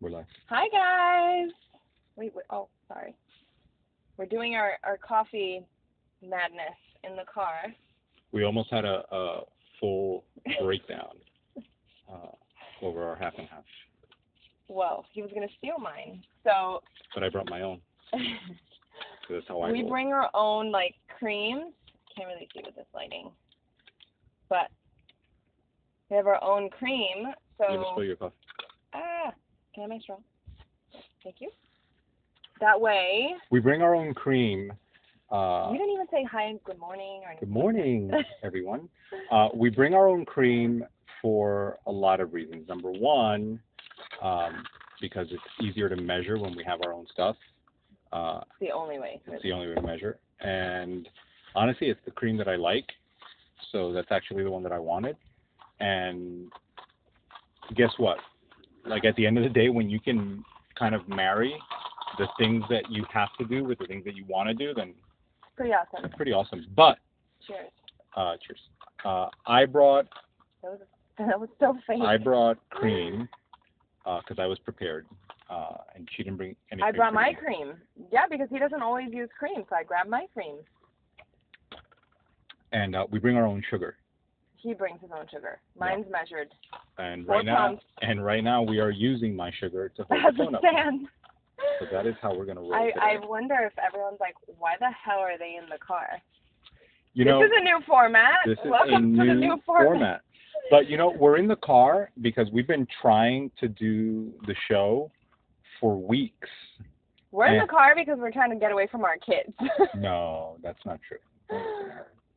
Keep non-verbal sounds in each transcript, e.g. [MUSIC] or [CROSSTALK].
We're live. Hi guys. Wait, wait. Oh, sorry. We're doing our our coffee madness in the car. We almost had a, a full [LAUGHS] breakdown uh, over our half and half, Well, he was gonna steal mine. So but I brought my own. [LAUGHS] that's how I we roll. bring our own like creams. Can't really see with this lighting, but we have our own cream. You So spill your coffee? ah, can I have my straw? Thank you. That way, We bring our own cream. Uh, you didn't even say hi and good morning or anything. good morning, [LAUGHS] everyone. Uh, we bring our own cream for a lot of reasons. Number one, um, because it's easier to measure when we have our own stuff. Uh, It's the only way. It's the only way to measure. And honestly, it's the cream that I like. So that's actually the one that I wanted. And guess what? Like at the end of the day, when you can kind of marry the things that you have to do with the things that you want to do, then Pretty awesome. it's pretty awesome. But, Cheers. uh, cheers. Uh, I brought, That was [LAUGHS] that was so fake. I brought cream, uh, cause I was prepared. Uh, and she didn't bring any I brought my me. cream. Yeah, because he doesn't always use cream, so I grabbed my cream. And, uh, we bring our own sugar. He brings his own sugar. Mine's measured And right now, pounds. and right now we are using my sugar to [LAUGHS] hold as the phone up. stand. So that is how we're gonna roll I today. I wonder if everyone's like, why the hell are they in the car? you know, this is a new format. this is Welcome a to the new new format. format. But you know, we're in the car because we've been trying to do the show for weeks. We're in the car because we're trying to get away from our kids. [LAUGHS] No, that's not true.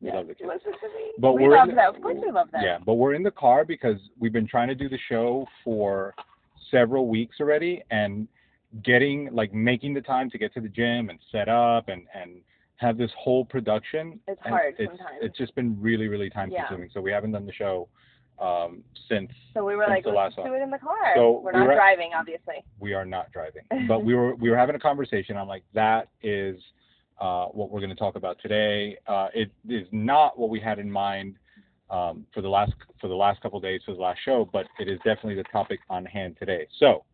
Don't listen to her. We Yeah, love the kids. Listen to me. But we we're love in- them. Of course we love them. Yeah, but we're in the car because we've been trying to do the show for several weeks already and getting like making the time to get to the gym and set up and and have this whole production. It's hard it's, sometimes. It's just been really, really time Yeah. consuming. So we haven't done the show um, since So we were like, the let's last do it in the car. So we're we not were- driving, obviously. we are not driving. [LAUGHS] But we were we were having a conversation. I'm like, that is uh, what we're going to talk about today. Uh, it is not what we had in mind um, for the last for the last couple days for the last show, but it is definitely the topic on hand today. So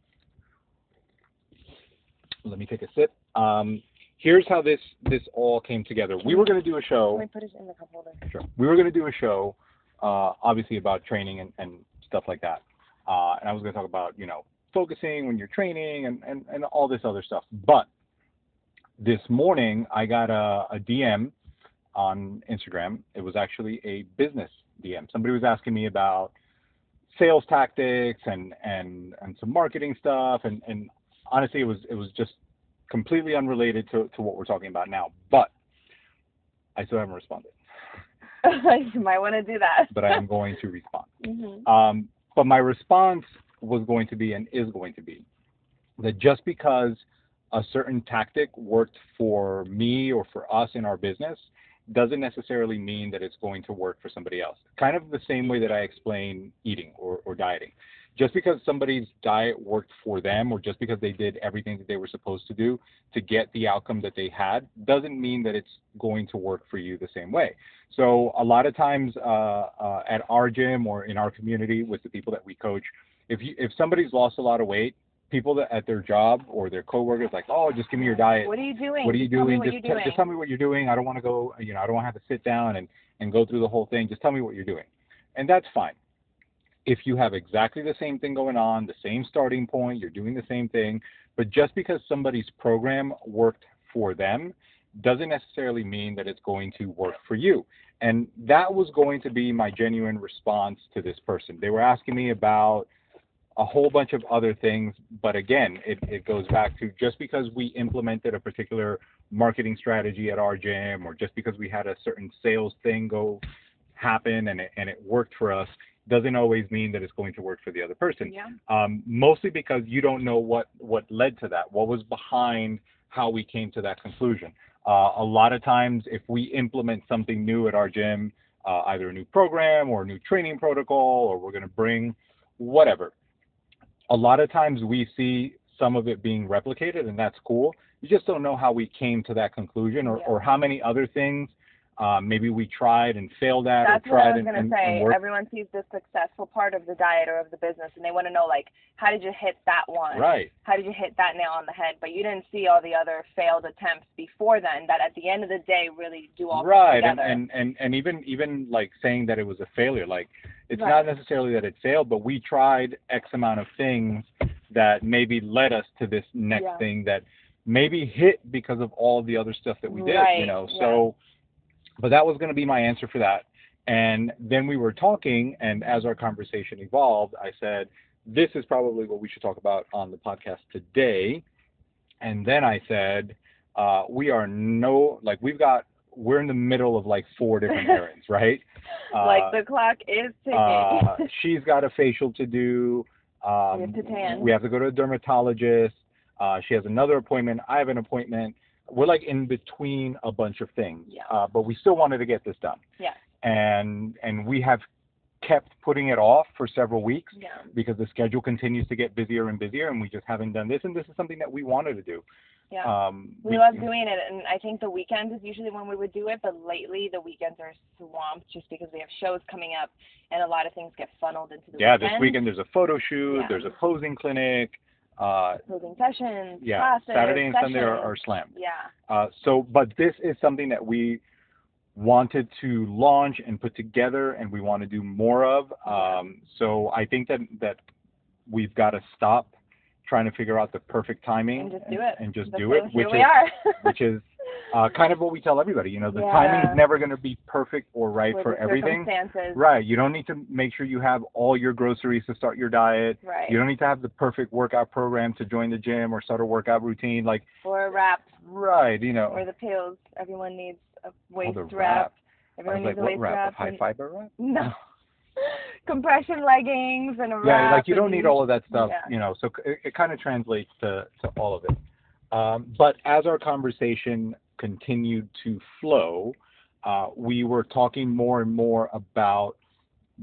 let me take a sip. Um, here's how this this all came together. We were going to do a show. Let me put it in the cup holder. Sure. We were going to do a show, uh, obviously about training and, and stuff like that. Uh, and I was going to talk about, you know, focusing when you're training and, and, and all this other stuff. But this morning, I got a, a DM on Instagram. It was actually a business DM. Somebody was asking me about sales tactics and, and, and some marketing stuff. And, and honestly, it was, it was just completely unrelated to, to what we're talking about now. But I still haven't responded. [LAUGHS] you might want to do that. but I am going to respond. [LAUGHS] hmm Um, but my response was going to be and is going to be that just because a certain tactic worked for me or for us in our business doesn't necessarily mean that it's going to work for somebody else. Kind of the same way that I explain eating or, or dieting. Just because somebody's diet worked for them or just because they did everything that they were supposed to do to get the outcome that they had doesn't mean that it's going to work for you the same way. So a lot of times uh, uh, at our gym or in our community with the people that we coach, if you if somebody's lost a lot of weight, people that at their job or their coworkers like, oh, just give me your diet. What are you doing? What are you doing? Just, doing. just tell me what you're doing. I don't want to go. You know, I don't want to have to sit down and and go through the whole thing. Just tell me what you're doing, and that's fine. If you have exactly the same thing going on, the same starting point, you're doing the same thing, but just because somebody's program worked for them doesn't necessarily mean that it's going to work for you. And that was going to be my genuine response to this person. They were asking me about a whole bunch of other things, but again, it, it goes back to just because we implemented a particular marketing strategy at our gym or just because we had a certain sales thing go happen and it, and it worked for us doesn't always mean that it's going to work for the other person Yeah. um, mostly because you don't know what what led to that, what was behind how we came to that conclusion. Uh, a lot of times, if we implement something new at our gym, uh, either a new program or a new training protocol, or we're going to bring whatever, a lot of times we see some of it being replicated, and that's cool. You just don't know how we came to that conclusion, or, Yeah. or how many other things uh, maybe we tried and failed at That's or what I tried was and, gonna say. Everyone sees the successful part of the diet or of the business, and they want to know like, how did you hit that one? Right. How did you hit that nail on the head? But you didn't see all the other failed attempts before then. That at the end of the day really do all right. and, and and and even even like saying that it was a failure like it's Right. not necessarily that it failed but we tried x amount of things that maybe led us to this next Yeah. thing that maybe hit because of all the other stuff that we did you know yeah. so but that was going to be my answer for that and then we were talking and as our conversation evolved i said this is probably what we should talk about on the podcast today and then i said uh, we are no like we've got we're in the middle of like four different errands, [LAUGHS] right? like Uh, the clock is ticking. uh, [LAUGHS] she's got a facial to do. Um, We have to tan. we have to go to a dermatologist. Uh, she has another appointment. I have an appointment. We're like in between a bunch of things, Yeah. uh, but we still wanted to get this done. yeah. And and we have kept putting it off for several weeks Yeah. because the schedule continues to get busier and busier, and we just haven't done this. And this is something that we wanted to do. Yeah. Um, we love doing it, and I think the weekends is usually when we would do it. But lately, the weekends are swamped just because we have shows coming up, and a lot of things get funneled into the weekend. Yeah, weekend. this weekend there's a photo shoot, Yeah. there's a posing clinic. Uh, Closing sessions, yeah, classes, Saturday and Sunday are, sessions. are slammed. Yeah. Uh, so, but this is something that we wanted to launch and put together, and we want to do more of. Um, so I think that that we've got to stop trying to figure out the perfect timing And just do it. and just That's do it, which is which is uh, kind of what we tell everybody. You know, the Yeah. is never going to be perfect or right With for everything. Right. You don't need to make sure you have all your groceries to start your diet. Right. You don't need to have the perfect workout program to join the gym or start a workout routine. Like, or a wrap, right, you know. or the pills. Everyone needs a waist the wrap. wrap. Everyone was like, needs a waist wrap? Wrap. high and- fiber wrap? [LAUGHS] No. Compression leggings and a Yeah, like you don't need all of that stuff, Yeah. you know. So it, it kind of translates to to all of it. Um, but as our conversation continued to flow, uh, we were talking more and more about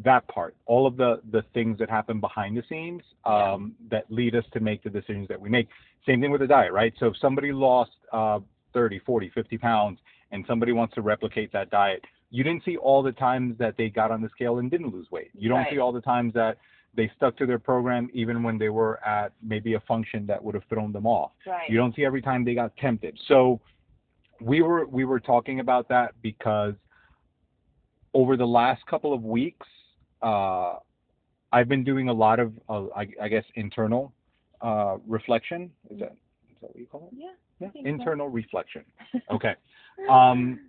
that part, all of the the things that happen behind the scenes um, that lead us to make the decisions that we make. Same thing with the diet, right? So if somebody lost uh, 30, 40, 50 pounds and somebody wants to replicate that diet, you didn't see all the times that they got on the scale and didn't lose weight. You don't Right. see all the times that they stuck to their program even when they were at maybe a function that would have thrown them off. Right. You don't see every time they got tempted. So we were we were talking about that because over the last couple of weeks, uh, I've been doing a lot of, uh, I, I guess, internal uh, reflection. Is that is that what you call it? yeah. Yeah, think so. internal reflection. [LAUGHS] Okay. Um,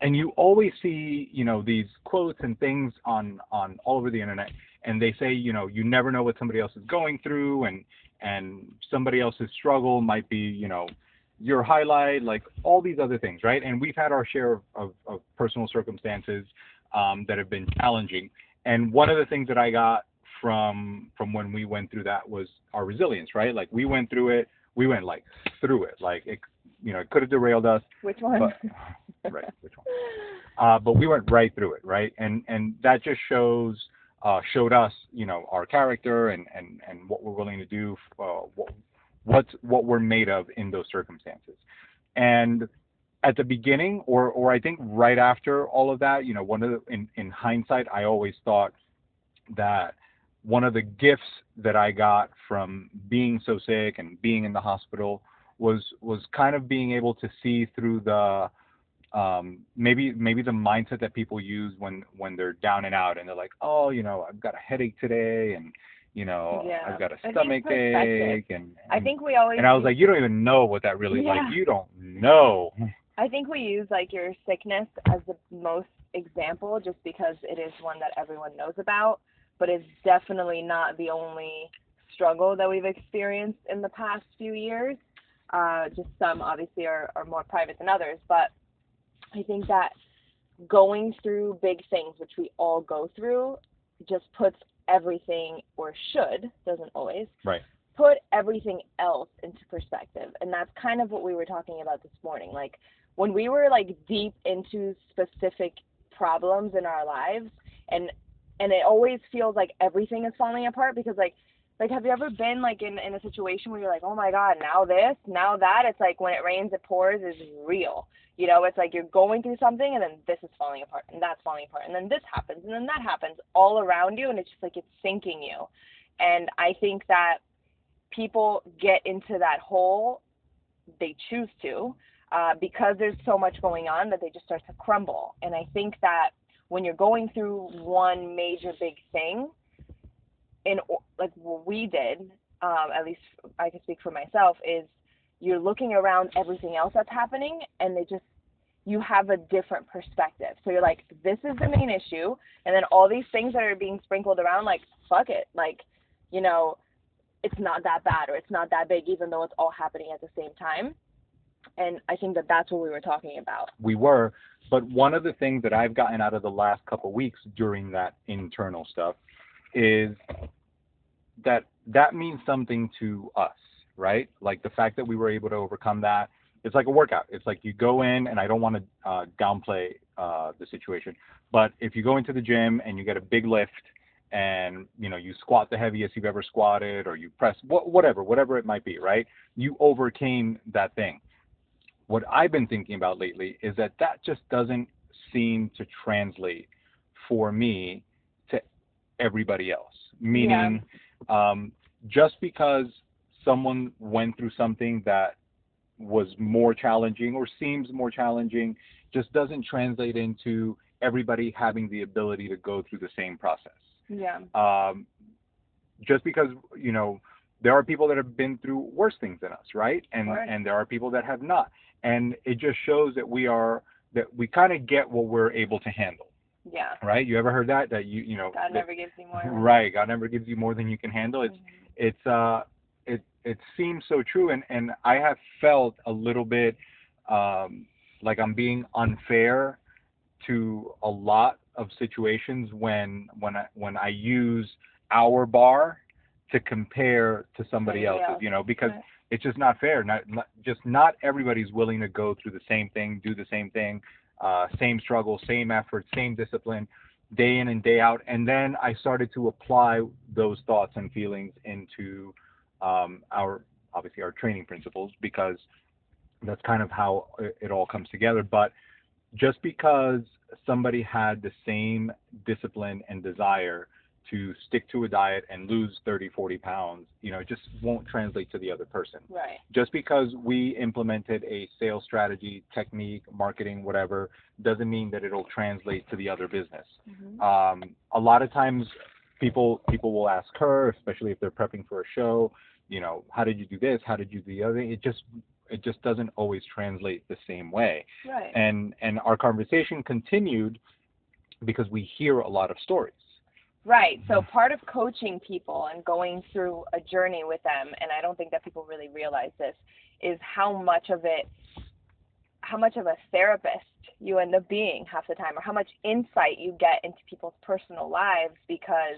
and you always see, you know, these quotes and things on on all over the internet, and they say, you know, you never know what somebody else is going through, and and somebody else's struggle might be, you know, your highlight, like all these other things, right? And we've had our share of, of, of personal circumstances um, that have been challenging. And one of the things that I got from from when we went through that was our resilience, right? Like we went through it, we went like through it, like it, you know, it could have derailed us, Which one? but [LAUGHS] right, which one? Uh, but we went right through it, right? And and that just shows uh, showed us, you know, our character and and and what we're willing to do, uh, what what's what we're made of in those circumstances. And at the beginning, or or I think right after all of that, you know, one of the in in hindsight, I always thought that one of the gifts that I got from being so sick and being in the hospital was was kind of being able to see through the um, maybe maybe the mindset that people use when when they're down and out and they're like, oh, you know, I've got a headache today and you know, Yeah. I've got a stomach ache and, I think we always. and I was like, you don't even know what that really Yeah. like. You don't know. [LAUGHS] I think we use like your sickness as the most example, just because it is one that everyone knows about, but it's definitely not the only struggle that we've experienced in the past few years. Uh, just some obviously are, are more private than others, but I think that going through big things, which we all go through, just puts everything, or should, doesn't always, Right. put everything else into perspective. And that's kind of what we were talking about this morning. Like when we were like deep into specific problems in our lives and and it always feels like everything is falling apart because like like have you ever been like in in a situation where you're like oh my god now this now that? It's like when it rains it pours is real. You know it's like you're going through something and then this is falling apart and that's falling apart and then this happens and then that happens all around you and it's just like it's sinking you. And i think that people get into that hole they choose to uh, because there's so much going on that they just start to crumble. And i think that when you're going through one major big thing in like what we did, um, at least I can speak for myself, is you're looking around everything else that's happening, and they just you have a different perspective. So you're like, this is the main issue, and then all these things that are being sprinkled around, like fuck it, like you know, it's not that bad or it's not that big, even though it's all happening at the same time. And I think that that's what we were talking about. We were, but one of the things that I've gotten out of the last couple weeks during that internal stuff is that that means something to us, right? Like the fact that we were able to overcome that. It's like a workout. It's like you go in, and I don't want to uh, downplay uh, the situation, but if you go into the gym and you get a big lift, and you know you squat the heaviest you've ever squatted, or you press wh- whatever, whatever it might be, right? You overcame that thing. What I've been thinking about lately is that that just doesn't seem to translate for me to everybody else. Meaning. Yeah um, just because someone went through something that was more challenging or seems more challenging just doesn't translate into everybody having the ability to go through the same process. Yeah. Um, just because you know there are people that have been through worse things than us, right? And right. and there are people that have not, and it just shows that we are that we kind of get what we're able to handle. Yeah. Right? You ever heard that? That you you know. God that, never gives you more. Right. God never gives you more than you can handle. It's mm-hmm. it's uh it it seems so true, and and I have felt a little bit um like I'm being unfair to a lot of situations when when I when I use our bar to compare to somebody else's, else. you know, because right. it's just not fair. Not, not just not everybody's willing to go through the same thing, do the same thing uh, same struggle, same effort, same discipline, day in and day out. And then I started to apply those thoughts and feelings into um, our obviously our training principles because that's kind of how it all comes together. But just because somebody had the same discipline and desire to stick to a diet and lose 30, 40 pounds, you know, it just won't translate to the other person. Right. Just because we implemented a sales strategy, technique, marketing, whatever, doesn't mean that it'll translate to the other business. Mm-hmm. Um, a lot of times, people people will ask her, especially if they're prepping for a show, you know, how did you do this? How did you do the other? It just it just doesn't always translate the same way. Right. And and our conversation continued because we hear a lot of stories Right. So part of coaching people and going through a journey with them, and I don't think that people really realize this, is how much of it, how much of a therapist you end up being half the time, or how much insight you get into people's personal lives because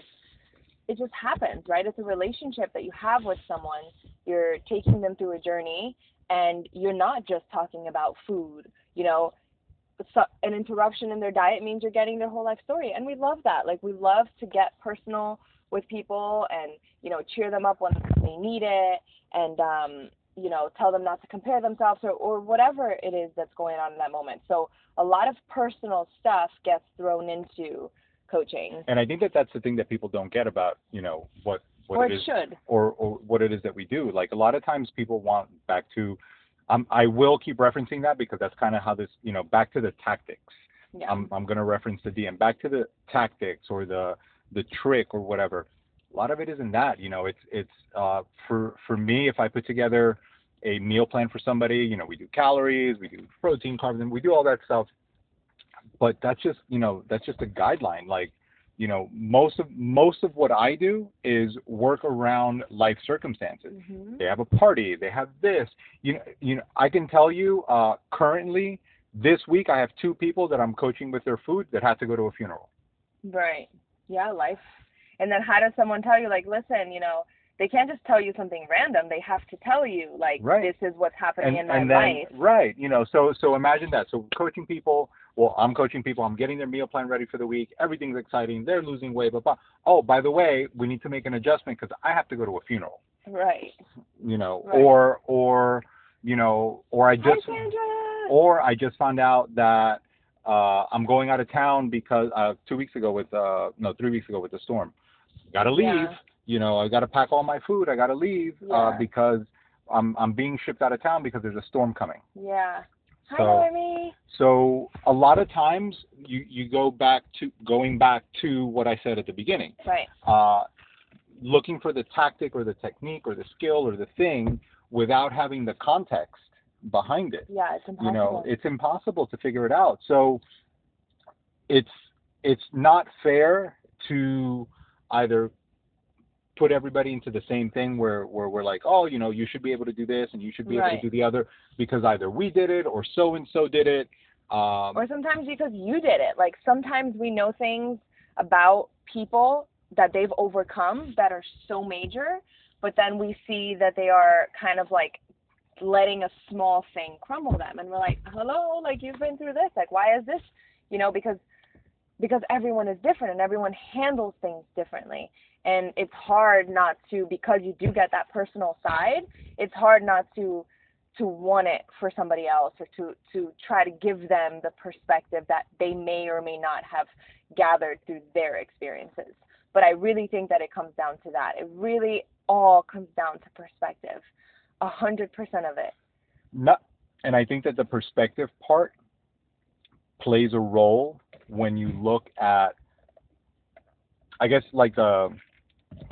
it just happens, right? It's a relationship that you have with someone. You're taking them through a journey, and you're not just talking about food. You know, an interruption in their diet means you're getting their whole life story and we love that. Like we love to get personal with people and you know cheer them up when they need it and um you know tell them not to compare themselves or, or whatever it is that's going on in that moment. So a lot of personal stuff gets thrown into coaching. And i think that that's the thing that people don't get about you know what what or it, it is, should. or or what it is that we do. Like a lot of times people want back to um, I will keep referencing that because that's kind of how this, you know, back to the tactics. Yeah. I'm, I'm going to reference the DM. Back to the tactics or the the trick or whatever. A lot of it isn't that. You know, it's it's uh, for for me if I put together a meal plan for somebody, you know, we do calories, we do protein, carbs, and we do all that stuff. But that's just you know that's just a guideline. Like you know most of most of what i do is work around life circumstances. Mm-hmm. they have a party they have this you know you know i can tell you uh currently this week i have two people that i'm coaching with their food that had to go to a funeral. Right. Yeah life. And then how does someone tell you like listen you know they can't just tell you something random they have to tell you like right. this is what's happening and, in my and then, life. Right you know so so imagine that. So coaching people well, I'm coaching people. I'm getting their meal plan ready for the week. Everything's exciting. They're losing weight. But oh, by the way, we need to make an adjustment because I have to go to a funeral. Right. You know, Right. or or you know, or I just Hi, or I just found out that uh, I'm going out of town because uh, two weeks ago with uh, no three weeks ago with the storm. Got to leave. Yeah. You know, I got to pack all my food. I got to leave uh, because I'm I'm being shipped out of town because there's a storm coming. Yeah. Hi, So-. So a lot of times you you go back to going back to what I said at the beginning. Right. Uh, looking for the tactic or the technique or the skill or the thing without having the context behind it. Yeah, it's impossible. you know it's impossible to figure it out so it's it's not fair to either put everybody into the same thing where where we're like oh you know you should be able to do this and you should be able to do the other because either we did it or so and so did it um or sometimes because you did it. Like sometimes we know things about people that they've overcome that are so major, but then we see that they are kind of like letting a small thing crumble them and we're like, "Hello, like you've been through this. Like why is this?" You know, because because everyone is different and everyone handles things differently. And it's hard not to because you do get that personal side, it's hard not to to want it for somebody else or to to try to give them the perspective that they may or may not have gathered through their experiences. But I really think that it comes down to that. It really all comes down to perspective. A hundred percent of it. not and i think that the perspective part plays a role when you look at i guess like uh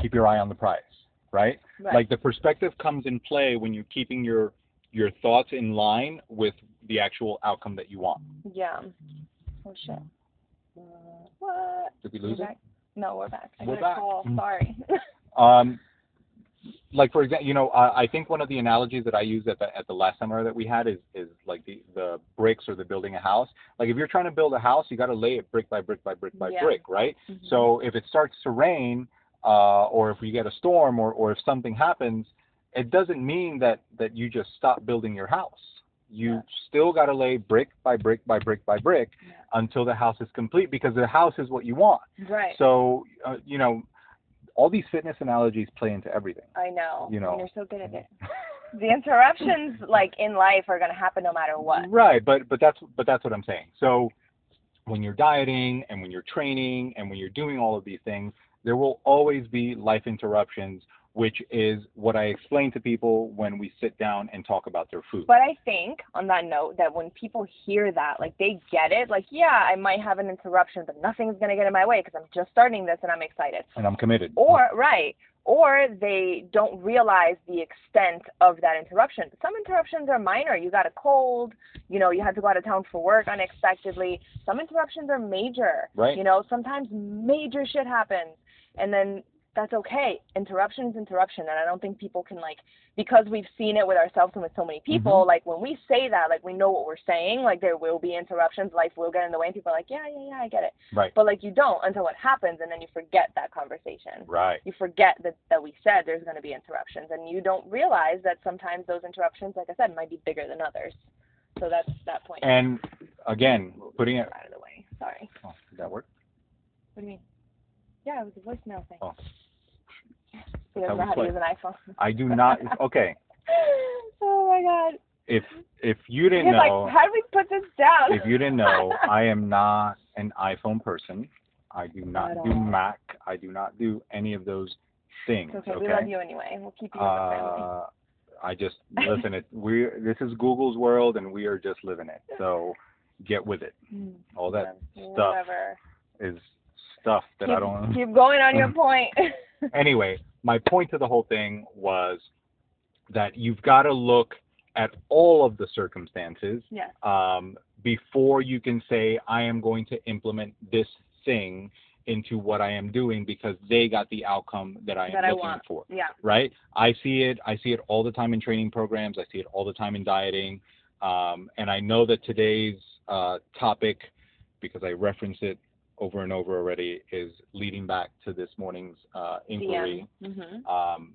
keep your eye on the prize right Right. like the perspective comes in play when you're keeping your your thoughts in line with the actual outcome that you want yeah. Oh shit. Uh, what? did we We're lose it back? No, we're back. I We're got back. call. Mm. Sorry. [LAUGHS] um like for example you know I, I think one of the analogies that i used at the at the last seminar that we had is is like the the bricks or the building a house like if you're trying to build a house you got to lay it brick by brick by brick by Yeah. brick right Mhm. So if it starts to rain, uh, or if we get a storm, or, or if something happens, it doesn't mean that, that you just stop building your house. You Yeah. still got to lay brick by brick by brick by brick Yeah. until the house is complete because the house is what you want. right. So, uh, you know, all these fitness analogies play into everything. I know. you know. And you're so good at it. [LAUGHS] The interruptions like in life are gonna happen no matter what. Right, but but that's but that's what I'm saying. So when you're dieting and when you're training and when you're doing all of these things, there will always be life interruptions, which is what I explain to people when we sit down and talk about their food. But I think on that note that when people hear that, like they get it, like yeah, I might have an interruption, but nothing's gonna get in my way because I'm just starting this and I'm excited. and I'm committed. Or right, or they don't realize the extent of that interruption. Some interruptions are minor. You got a cold, you know, you had to go out of town for work unexpectedly. Some interruptions are major. Right. You know, sometimes major shit happens, and then that's okay. Interruption is interruption, and I don't think people can like because we've seen it with ourselves and with so many people. Mm-hmm. Like when we say that, like we know what we're saying. Like there will be interruptions. Life will get in the way, and people are like, yeah, yeah, yeah, I get it. Right. But like you don't until it happens, and then you forget that conversation Right. you forget that, that we said there's going to be interruptions and you don't realize that sometimes those interruptions like i said might be bigger than others so that's that point. point And again, putting it. out of the way sorry Oh, did that work? what do you mean yeah it was a voicemail thing Oh. he doesn't know how to use an iPhone I do not. [LAUGHS] Okay. oh my god If if you didn't he's know, like how do we put this down if you didn't know, [LAUGHS] I am not an iPhone person. I do Not not at do all. Mac. I do not do any of those things. it's okay, we love you anyway we'll keep you in the family Uh, I just [LAUGHS] listen. It we this is Google's world, and we are just living it. So get with it. Hmm. All that stuff Whatever. is stuff that keep, I don't. keep going on your [LAUGHS] point [LAUGHS] Anyway, my point to the whole thing was that you've got to look at all of the circumstances yes um, before you can say I am going to implement this thing into what I am doing because they got the outcome that I am That looking for. yeah right? I see it. I see it all the time in training programs. I see it all the time in dieting. Um, and I know that today's uh, topic, because I reference it over and over already, is leading back to this morning's uh, inquiry. DM. hmm Um,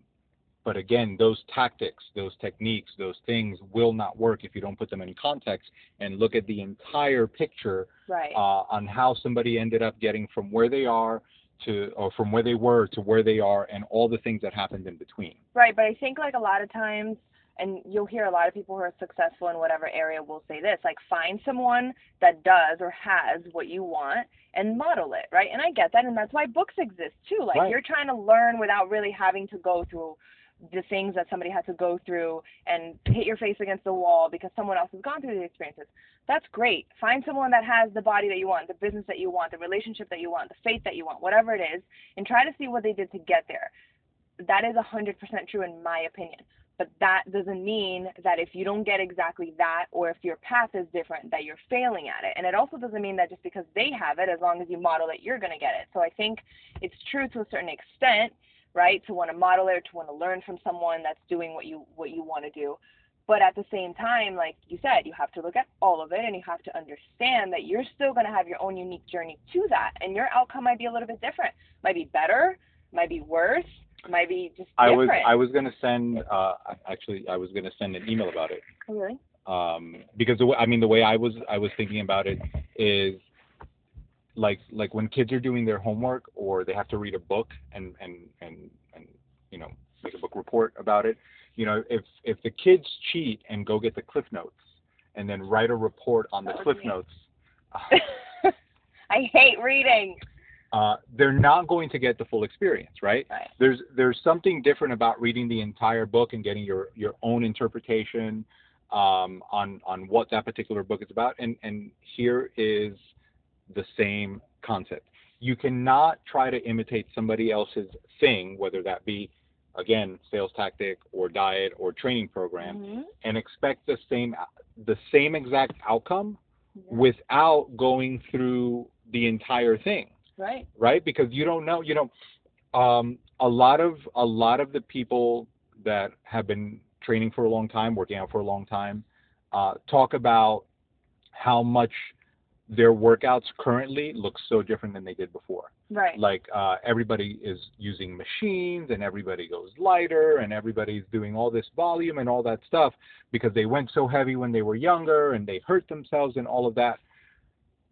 But again, those tactics, those techniques, those things will not work if you don't put them in context and look at the entire picture Right. uh, on how somebody ended up getting from where they are to, or from where they were to where they are, and all the things that happened in between. Right, but I think like a lot of times, and you'll hear a lot of people who are successful in whatever area will say this, like find someone that does or has what you want and model it, right? And I get that, and that's why books exist too. Like Right. you're trying to learn without really having to go through the things that somebody had to go through and hit your face against the wall because someone else has gone through these experiences. That's great. Find someone that has the body that you want, the business that you want, the relationship that you want, the faith that you want, whatever it is, and try to see what they did to get there. That is 100% true in my opinion. But that doesn't mean that if you don't get exactly that or if your path is different, that you're failing at it. And it also doesn't mean that just because they have it, as long as you model it, you're going to get it. So I think it's true to a certain extent, right, to want to model it to want to learn from someone that's doing what you what you want to do. But at the same time, like you said, you have to look at all of it and you have to understand that you're still going to have your own unique journey to that. And your outcome might be a little bit different. Might be better, might be worse, might be just I was. I was gonna send uh, actually I was gonna send an email about it Oh, really? um, because the way, I mean the way I was I was thinking about it is like like when kids are doing their homework or they have to read a book and and and and you know make a book report about it you know if if the kids cheat and go get the cliff notes and then write a report on the cliff me. notes [LAUGHS] [LAUGHS] I hate reading. Uh, they're not going to get the full experience right Right. there's there's something different about reading the entire book and getting your your own interpretation um, on on what that particular book is about and and here is the same concept you cannot try to imitate somebody else's thing whether that be again sales tactic or diet or training program Mhm. and expect the same the same exact outcome Yeah. without going through the entire thing Right. right? Because you don't know, you know, um, a lot of a lot of the people that have been training for a long time, working out for a long time, uh, talk about how much their workouts currently look so different than they did before. Right. Like uh, everybody is using machines, and everybody goes lighter, and everybody's doing all this volume and all that stuff because they went so heavy when they were younger, and they hurt themselves and all of that.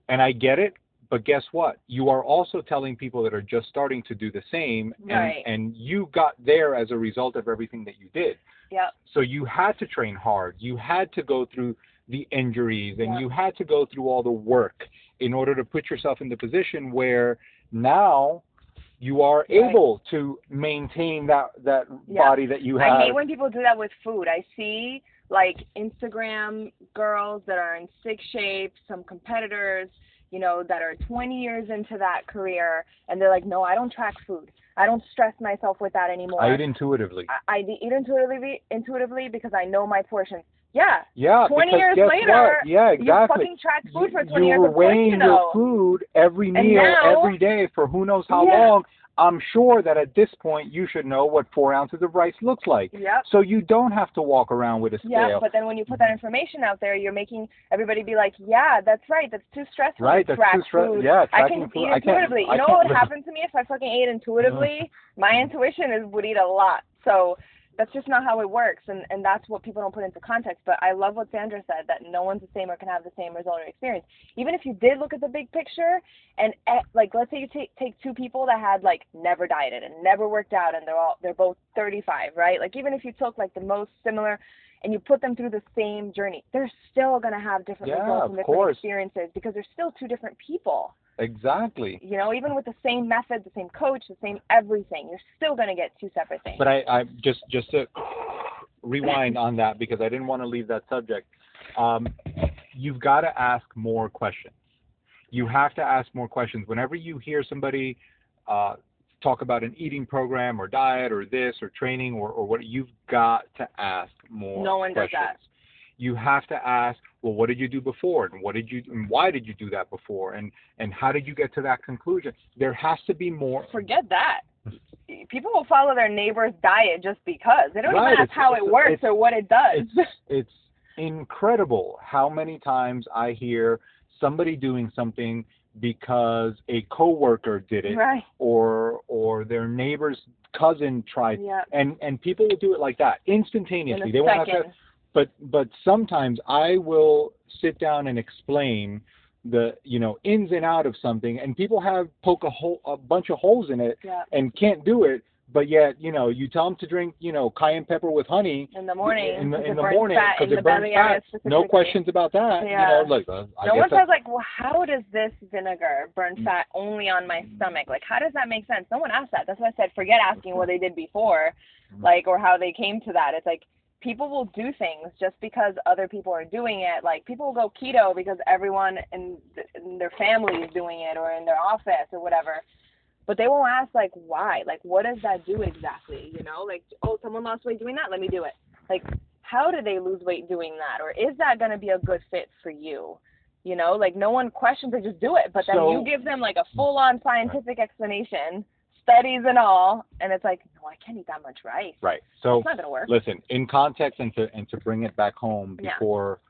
And I get it, but guess what? You are also telling people that are just starting to do the same, and, Right. and you got there as a result of everything that you did. Yep. So you had to train hard. You had to go through the injuries and Yeah. you had to go through all the work in order to put yourself in the position where now you are Right. able to maintain that that Yeah. body that you have. I hate when people do that with food. I see like Instagram girls that are in sick shape, some competitors, you know, that are 20 years into that career, and they're like, no, I don't track food. I don't stress myself with that anymore. I eat intuitively. I, I eat intuitively, intuitively because I know my portions. Yeah, Yeah, 20 years later, what? Yeah, you exactly. fucking track food for you, 20 you years. were Of course weighing you know. your food every meal, now- every day for who knows how Yeah. long. I'm sure that at this point you should know what four ounces of rice looks like. Yep. So you don't have to walk around with a scale. Yeah, but then when you put that information out there, you're making everybody be like, "Yeah, that's right. That's too stressful Right, to that's track too stre- food. yeah, I can food- eat intuitively. You know what would happen to me if I fucking ate intuitively? [LAUGHS] My intuition is would eat a lot. So that's just not how it works, and and that's what people don't put into context. But I love what Sandra said that no one's the same or can have the same result or experience. Even if you did look at the big picture, and eh, like let's say you take take two people that had like never dieted and never worked out, and they're all they're both 35, right? Like even if you took like the most similar and you put them through the same journey, they're still going to have different Yeah, results and different course. experiences because they're still two different people. Exactly. You know, even with the same method, the same coach, the same everything, you're still going to get two separate things. But I, I just just to rewind on that because I didn't want to leave that subject. Um, you've got to ask more questions. You have to ask more questions. Whenever you hear somebody uh, talk about an eating program or diet or this or training or, or what, you've got to ask more No one does that. You have to ask, well, what did you do before, and what did you, and why did you do that before, and and how did you get to that conclusion? There has to be more. Forget that. People will follow their neighbor's diet just because. They don't Right, even ask it's- how it works or what it does. it's it's incredible how many times I hear somebody doing something because a coworker did it Right. or or their neighbor's cousin tried Yeah. and and people will do it like that In instantaneously a they won't have to. But but sometimes I will sit down and explain the you know ins and out of something and people have poke a hole a bunch of holes in it Yeah. and can't do it but yet you know you tell them to drink you know cayenne pepper with honey In the morning. in the, in the morning because it burns fat no questions about that Yeah. you know like uh, I no one says like, well, how does this vinegar burn Mm. fat only on my stomach? Like, how does that make sense? No one asked that. That's why I said forget asking what they did before, Mm. like, or how they came to that. It's like people will do things just because other people are doing it. Like people will go keto because everyone in, in their family is doing it, or in their office, or whatever. But they won't ask like why. Like, what does that do exactly? You know, like, oh, someone lost weight doing that. Let me do it. Like, how do they lose weight doing that, or is that going to be a good fit for you? You know, like no one questions it, just do it. But then So- you give them like a full on scientific explanation, studies and all, and it's like, no, I can't eat that much rice. right so It's not gonna work. listen in context and to and to bring it back home Yeah. before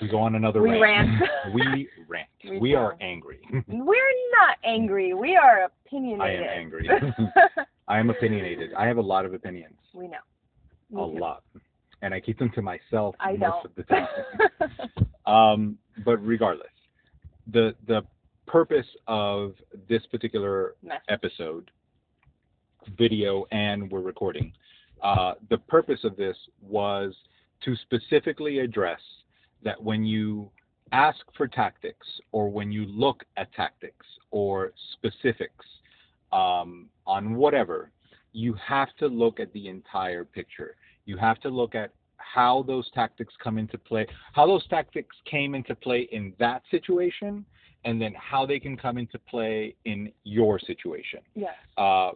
we go on another We rant, [LAUGHS] we rant [LAUGHS] We we do. are angry [LAUGHS] We're not angry. We are opinionated. I am angry. I am opinionated. I have a lot of opinions, we know. a Me too. lot, and I keep them to myself I most don't. of the time. um, but regardless, the the purpose of this particular Message. episode, video, and we're recording. Uh, the purpose of this was to specifically address that when you ask for tactics or when you look at tactics or specifics um, on whatever, you have to look at the entire picture. You have to look at how those tactics come into play, how those tactics came into play in that situation, and then how they can come into play in your situation Yes. uh,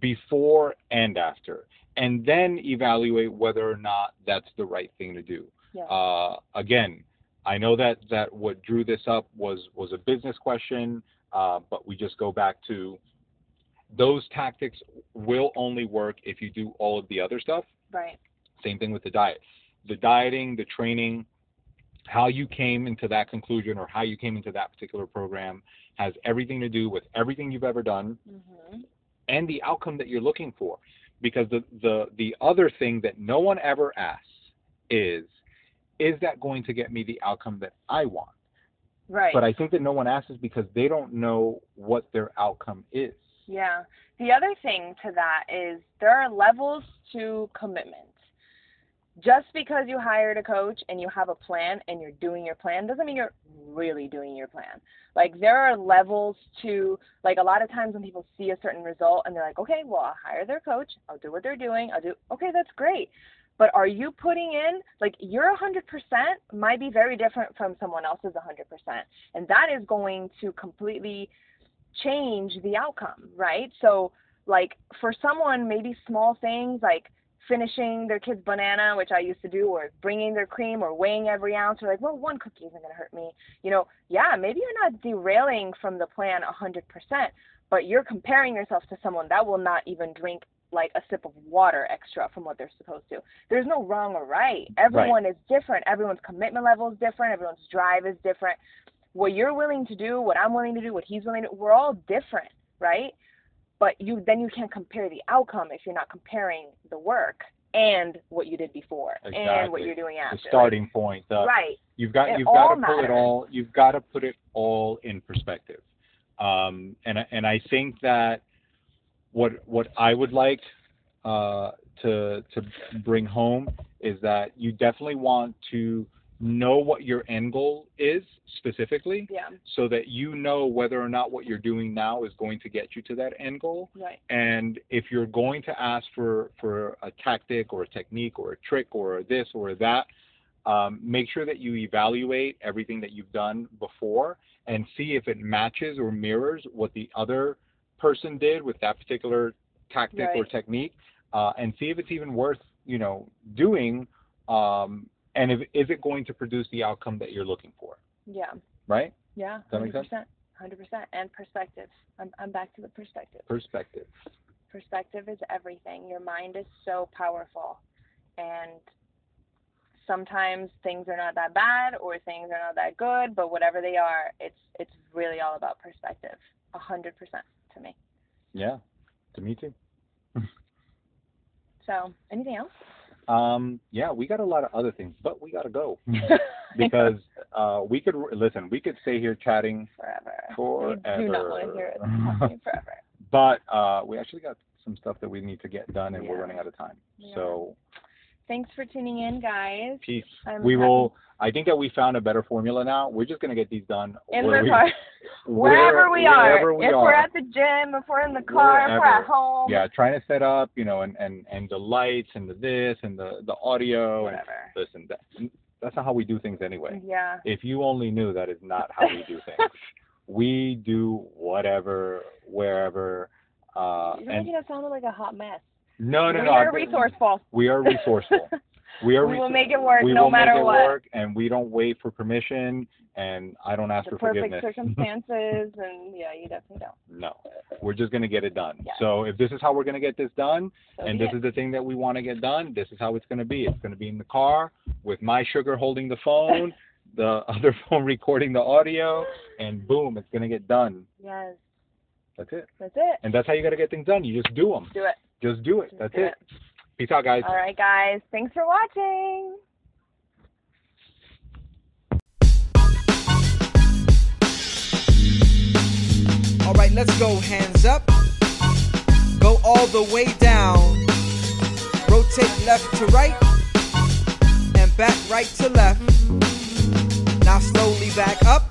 before and after, and then evaluate whether or not that's the right thing to do. Yes. Uh, again, I know that that what drew this up was was a business question, uh, but we just go back to those tactics will only work if you do all of the other stuff. right. Same thing with the diet. The dieting, the training, how you came into that conclusion or how you came into that particular program has everything to do with everything you've ever done Mhm. and the outcome that you're looking for. Because the, the, the other thing that no one ever asks is, is that going to get me the outcome that I want? Right. But I think that no one asks is because they don't know what their outcome is. Yeah. The other thing to that is there are levels to commitment. Just because you hired a coach and you have a plan and you're doing your plan doesn't mean you're really doing your plan. Like there are levels to like a lot of times when people see a certain result and they're like, "Okay, well, I'll hire their coach. I'll do what they're doing. I'll do Okay, that's great." But are you putting in like your 100% might be very different from someone else's 100%. And that is going to completely change the outcome, right? So, like for someone, maybe small things like finishing their kid's banana, which I used to do, or bringing their cream, or weighing every ounce, or like, well, one cookie isn't going to hurt me. You know, yeah, maybe you're not derailing from the plan 100%, but you're comparing yourself to someone that will not even drink like a sip of water extra from what they're supposed to. There's no wrong or right. Everyone is different. Everyone's commitment level is different. Everyone's drive is different what you're willing to do, what I'm willing to do, what he's willing to we're all different, right? But you then you can't compare the outcome if you're not comparing the work and what you did before and what you're doing after. The starting point, the, right. you've got It you've got to put it all you've got to put it all in perspective um, and I- and I think that what what I would like uh, to to bring home is that you definitely want to know what your end goal is specifically Yeah. so that you know whether or not what you're doing now is going to get you to that end goal Right. and if you're going to ask for for a tactic or a technique or a trick or this or that, um, make sure that you evaluate everything that you've done before and see if it matches or mirrors what the other person did with that particular tactic or technique, uh, and see if it's even worth you know doing, um, and if is it going to produce the outcome that you're looking for, Yeah. right? Yeah. that make sense? 100%. 100%. And perspective. I'm I'm back to the perspective. Perspective. Perspective is everything. Your mind is so powerful. And sometimes things are not that bad or things are not that good, but whatever they are, it's it's really all about perspective. A hundred percent to me. Yeah, to me too. [LAUGHS] So, anything else? Um, yeah, we got a lot of other things, but we gotta go [LAUGHS] [LAUGHS] because uh, we could listen. We could stay here chatting forever. forever. Do not want to hear it [LAUGHS] talking forever. But uh, we actually got some stuff that we need to get done, and we're running out of time. Yeah. So Thanks for tuning in, guys. peace. I'm we happy- will. I think that we found a better formula now. We're just gonna get these done in where the we- car, [LAUGHS] wherever we are. wherever we if are. we're at the gym, if we're in the car, if we're at home, yeah, trying to set up, you know, and and and the lights and the this and the the audio and listen. That, that's not how we do things anyway. Yeah. If you only knew that is not how we do things. [LAUGHS] we do whatever, wherever. Uh, You're and making it sound like a hot mess. No, no, we no. are I'm- resourceful. We are resourceful. [LAUGHS] We are. We will make it work we no will matter make it what. work, and we don't wait for permission, and I don't ask the for perfect forgiveness. [LAUGHS] circumstances, and yeah, you definitely don't. no, we're just gonna get it done. Yeah. So if this is how we're gonna get this done, So and this it. is the thing that we want to get done, this is how it's gonna be. It's gonna be in the car with my sugar holding the phone, [LAUGHS] the other phone recording the audio, and boom, it's gonna get done. yes, That's it. that's it. And that's how you gotta get things done. You just do them. Do it. Just do it. Just That's do it. Peace out, guys. All right, guys. Thanks for watching. All right, let's go. Hands up. Go all the way down. Rotate left to right. And back right to left. Now slowly back up.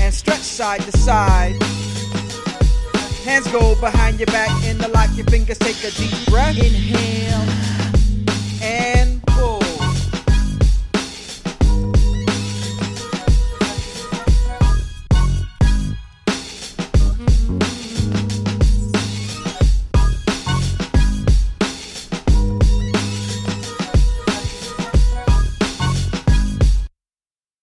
And stretch side to side. Hands go behind your back in the lock. Your fingers take a deep breath. Inhale.